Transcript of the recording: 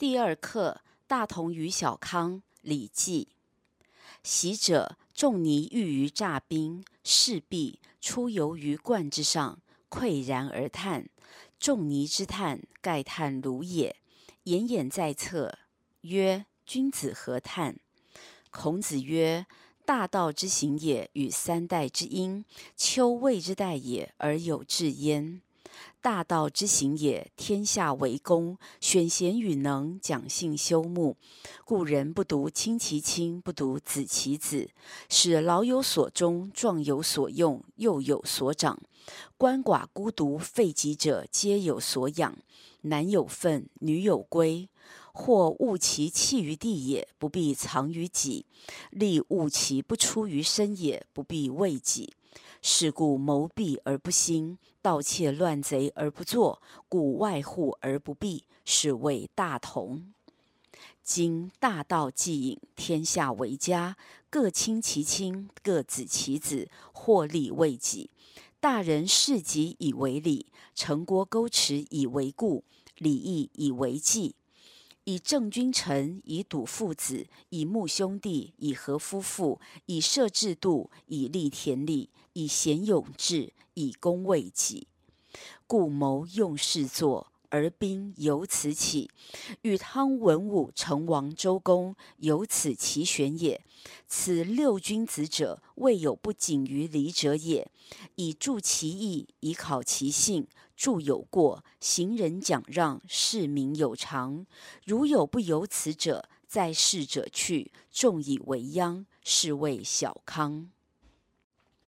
第二课：大同与小康。礼记。昔者仲尼遇于栅滨，视壁，出游于冠之上，喟然而叹。仲尼之叹，盖叹鲁也。颜偃在侧，曰：“君子何叹？”孔子曰：“大道之行也，与三代之婴，丘未之代也，而有志焉。”大道之行也，天下为公，选贤与能，讲信修睦。故人不独亲其亲，不独子其子，使老有所终，壮有所用，幼有所长。鳏寡孤独废疾者，皆有所养。男有分，女有归。或物其弃于地也，不必藏于己；力物其不出于身也，不必畏己。是故谋闭而不兴，盗窃乱贼而不作，故外户而不闭，是谓大同。今大道既隐，天下为家，各亲其亲，各子其子，或力为己。大人事己以为礼，城郭沟池以为固，礼义以为纪。以正君臣，以笃父子，以睦兄弟，以和夫妇，以设制度，以立田礼，以贤勇智，以功为己。故谋用事作，而兵由此起。禹汤文武成王周公，由此其选也。此六君子者，未有不谨于礼者也。以助其义，以考其信。著有过，行人讲让，事民有常。如有不由此者，在世者去，众以为殃，是谓小康。